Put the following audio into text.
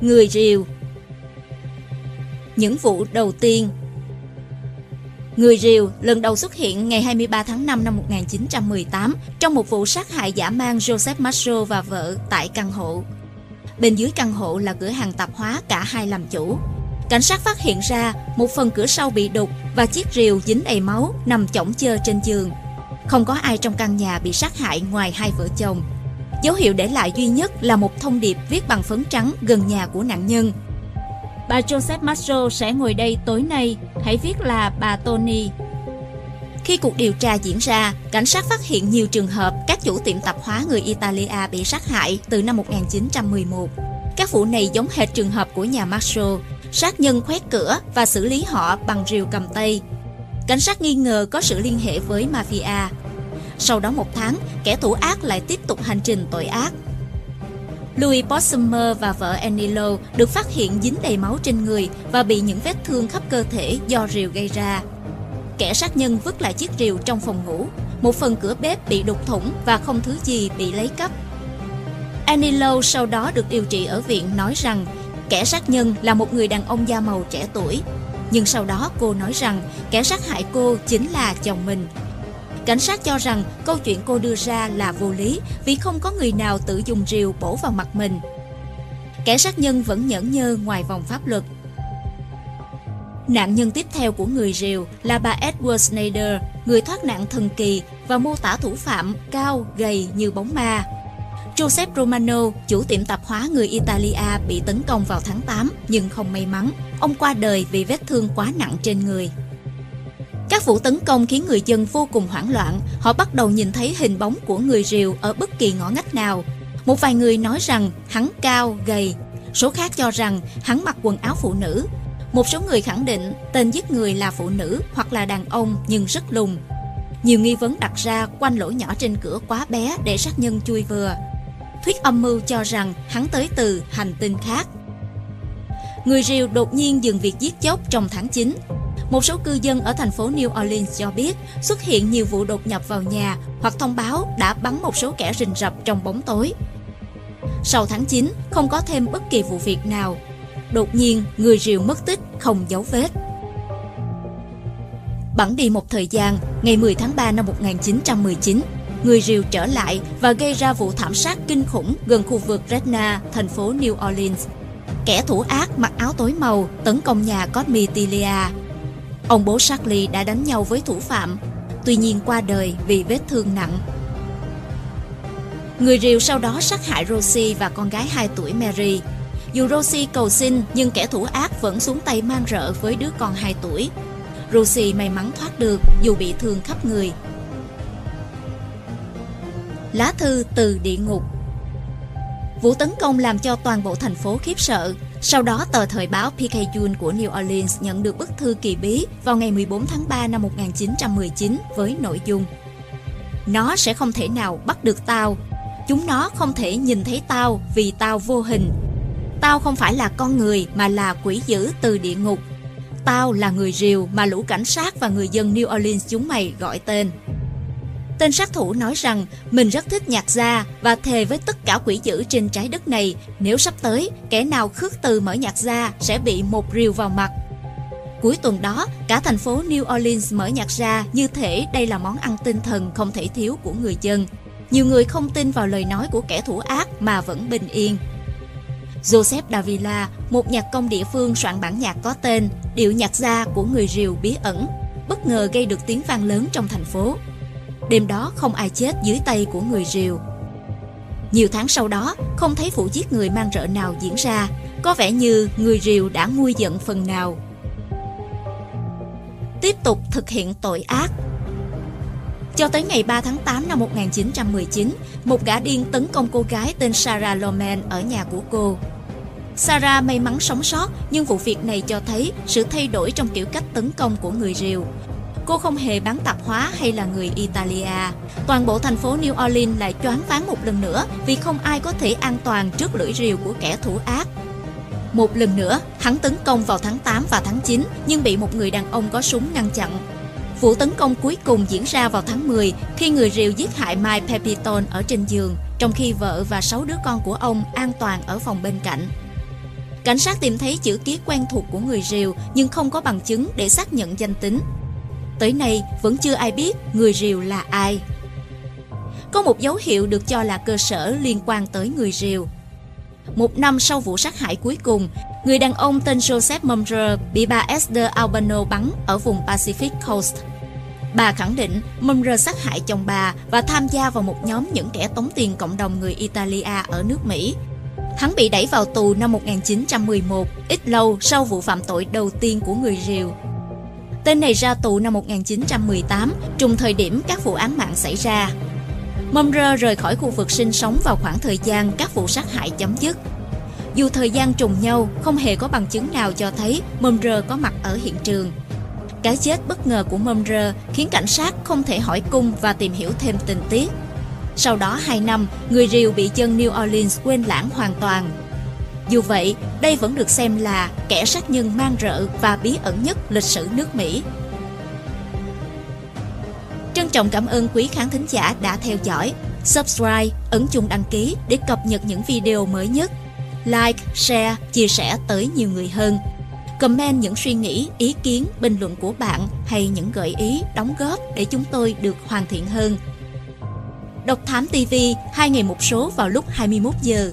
Người rìu Những vụ đầu tiên Người rìu lần đầu xuất hiện ngày 23 tháng 5 năm 1918 trong một vụ sát hại giả mang Joseph Marshall và vợ tại căn hộ. Bên dưới căn hộ là cửa hàng tạp hóa cả hai làm chủ. Cảnh sát phát hiện ra một phần cửa sau bị đục và chiếc rìu dính đầy máu nằm chỏng chơ trên giường. Không có ai trong căn nhà bị sát hại ngoài hai vợ chồng. Dấu hiệu để lại duy nhất là một thông điệp viết bằng phấn trắng gần nhà của nạn nhân. Bà Joseph Mastro sẽ ngồi đây tối nay, hãy viết là bà Tony. Khi cuộc điều tra diễn ra, cảnh sát phát hiện nhiều trường hợp các chủ tiệm tạp hóa người Italia bị sát hại từ năm 1911. Các vụ này giống hệt trường hợp của nhà Mastro, sát nhân khoét cửa và xử lý họ bằng rìu cầm tay. Cảnh sát nghi ngờ có sự liên hệ với mafia. Sau đó một tháng, kẻ thủ ác lại tiếp tục hành trình tội ác. Louis Possumer và vợ Annie Lowe được phát hiện dính đầy máu trên người và bị những vết thương khắp cơ thể do rìu gây ra. Kẻ sát nhân vứt lại chiếc rìu trong phòng ngủ. Một phần cửa bếp bị đục thủng và không thứ gì bị lấy cắp. Annie Lowe sau đó được điều trị ở viện nói rằng kẻ sát nhân là một người đàn ông da màu trẻ tuổi. Nhưng sau đó cô nói rằng kẻ sát hại cô chính là chồng mình. Cảnh sát cho rằng câu chuyện cô đưa ra là vô lý vì không có người nào tự dùng rìu bổ vào mặt mình. Kẻ sát nhân vẫn nhẫn nhơ ngoài vòng pháp luật. Nạn nhân tiếp theo của người rìu là bà Edward Snyder, người thoát nạn thần kỳ và mô tả thủ phạm cao, gầy như bóng ma. Joseph Romano, chủ tiệm tạp hóa người Italia bị tấn công vào tháng 8 nhưng không may mắn. Ông qua đời vì vết thương quá nặng trên người. Các vụ tấn công khiến người dân vô cùng hoảng loạn. Họ bắt đầu nhìn thấy hình bóng của người rìu ở bất kỳ ngõ ngách nào. Một vài người nói rằng hắn cao, gầy. Số khác cho rằng hắn mặc quần áo phụ nữ. Một số người khẳng định tên giết người là phụ nữ hoặc là đàn ông nhưng rất lùn. Nhiều nghi vấn đặt ra quanh lỗ nhỏ trên cửa quá bé để sát nhân chui vừa. Thuyết âm mưu cho rằng hắn tới từ hành tinh khác. Người rìu đột nhiên dừng việc giết chóc trong tháng 9 một số cư dân ở thành phố New Orleans cho biết xuất hiện nhiều vụ đột nhập vào nhà hoặc thông báo đã bắn một số kẻ rình rập trong bóng tối. Sau tháng 9, không có thêm bất kỳ vụ việc nào. Đột nhiên, người rìu mất tích, không dấu vết. Bắn đi một thời gian, ngày 10 tháng 3 năm 1919, người rìu trở lại và gây ra vụ thảm sát kinh khủng gần khu vực Redna, thành phố New Orleans. Kẻ thủ ác mặc áo tối màu tấn công nhà Cosmetilia Ông bố Charlie đã đánh nhau với thủ phạm, tuy nhiên qua đời vì vết thương nặng. Người rìu sau đó sát hại Rosie và con gái 2 tuổi Mary. Dù Rosie cầu xin nhưng kẻ thủ ác vẫn xuống tay man rợ với đứa con 2 tuổi. Rosie may mắn thoát được dù bị thương khắp người. Lá thư từ địa ngục Vụ tấn công làm cho toàn bộ thành phố khiếp sợ sau đó, tờ thời báo Picayune của New Orleans nhận được bức thư kỳ bí vào ngày 14 tháng 3 năm 1919 với nội dung Nó sẽ không thể nào bắt được tao. Chúng nó không thể nhìn thấy tao vì tao vô hình. Tao không phải là con người mà là quỷ dữ từ địa ngục. Tao là người rìu mà lũ cảnh sát và người dân New Orleans chúng mày gọi tên. Tên sát thủ nói rằng mình rất thích nhạc gia và thề với tất cả quỷ dữ trên trái đất này nếu sắp tới kẻ nào khước từ mở nhạc gia sẽ bị một rìu vào mặt. Cuối tuần đó, cả thành phố New Orleans mở nhạc ra như thể đây là món ăn tinh thần không thể thiếu của người dân. Nhiều người không tin vào lời nói của kẻ thủ ác mà vẫn bình yên. Joseph Davila, một nhạc công địa phương soạn bản nhạc có tên Điệu nhạc gia của người rìu bí ẩn, bất ngờ gây được tiếng vang lớn trong thành phố. Đêm đó không ai chết dưới tay của người rìu Nhiều tháng sau đó Không thấy vụ giết người mang rợ nào diễn ra Có vẻ như người rìu đã nguôi giận phần nào Tiếp tục thực hiện tội ác cho tới ngày 3 tháng 8 năm 1919, một gã điên tấn công cô gái tên Sarah Loman ở nhà của cô. Sarah may mắn sống sót, nhưng vụ việc này cho thấy sự thay đổi trong kiểu cách tấn công của người rìu. Cô không hề bán tạp hóa hay là người Italia. Toàn bộ thành phố New Orleans lại choáng váng một lần nữa vì không ai có thể an toàn trước lưỡi rìu của kẻ thủ ác. Một lần nữa, hắn tấn công vào tháng 8 và tháng 9 nhưng bị một người đàn ông có súng ngăn chặn. Vụ tấn công cuối cùng diễn ra vào tháng 10 khi người rìu giết hại Mike Pepitone ở trên giường, trong khi vợ và 6 đứa con của ông an toàn ở phòng bên cạnh. Cảnh sát tìm thấy chữ ký quen thuộc của người rìu nhưng không có bằng chứng để xác nhận danh tính. Tới nay vẫn chưa ai biết người rìu là ai. Có một dấu hiệu được cho là cơ sở liên quan tới người rìu. Một năm sau vụ sát hại cuối cùng, người đàn ông tên Joseph Mumrer bị bà Esther Albano bắn ở vùng Pacific Coast. Bà khẳng định Mumrer sát hại chồng bà và tham gia vào một nhóm những kẻ tống tiền cộng đồng người Italia ở nước Mỹ. Hắn bị đẩy vào tù năm 1911, ít lâu sau vụ phạm tội đầu tiên của người Rìu. Tên này ra tù năm 1918, trùng thời điểm các vụ án mạng xảy ra. Mumrer rời khỏi khu vực sinh sống vào khoảng thời gian các vụ sát hại chấm dứt. Dù thời gian trùng nhau, không hề có bằng chứng nào cho thấy Mumrer có mặt ở hiện trường. Cái chết bất ngờ của Mumrer khiến cảnh sát không thể hỏi cung và tìm hiểu thêm tình tiết. Sau đó 2 năm, người Rìu bị dân New Orleans quên lãng hoàn toàn. Dù vậy, đây vẫn được xem là kẻ sát nhân mang rợ và bí ẩn nhất lịch sử nước Mỹ. Trân trọng cảm ơn quý khán thính giả đã theo dõi. Subscribe, ấn chuông đăng ký để cập nhật những video mới nhất. Like, share, chia sẻ tới nhiều người hơn. Comment những suy nghĩ, ý kiến, bình luận của bạn hay những gợi ý, đóng góp để chúng tôi được hoàn thiện hơn. Độc Thám TV, hai ngày một số vào lúc 21 giờ.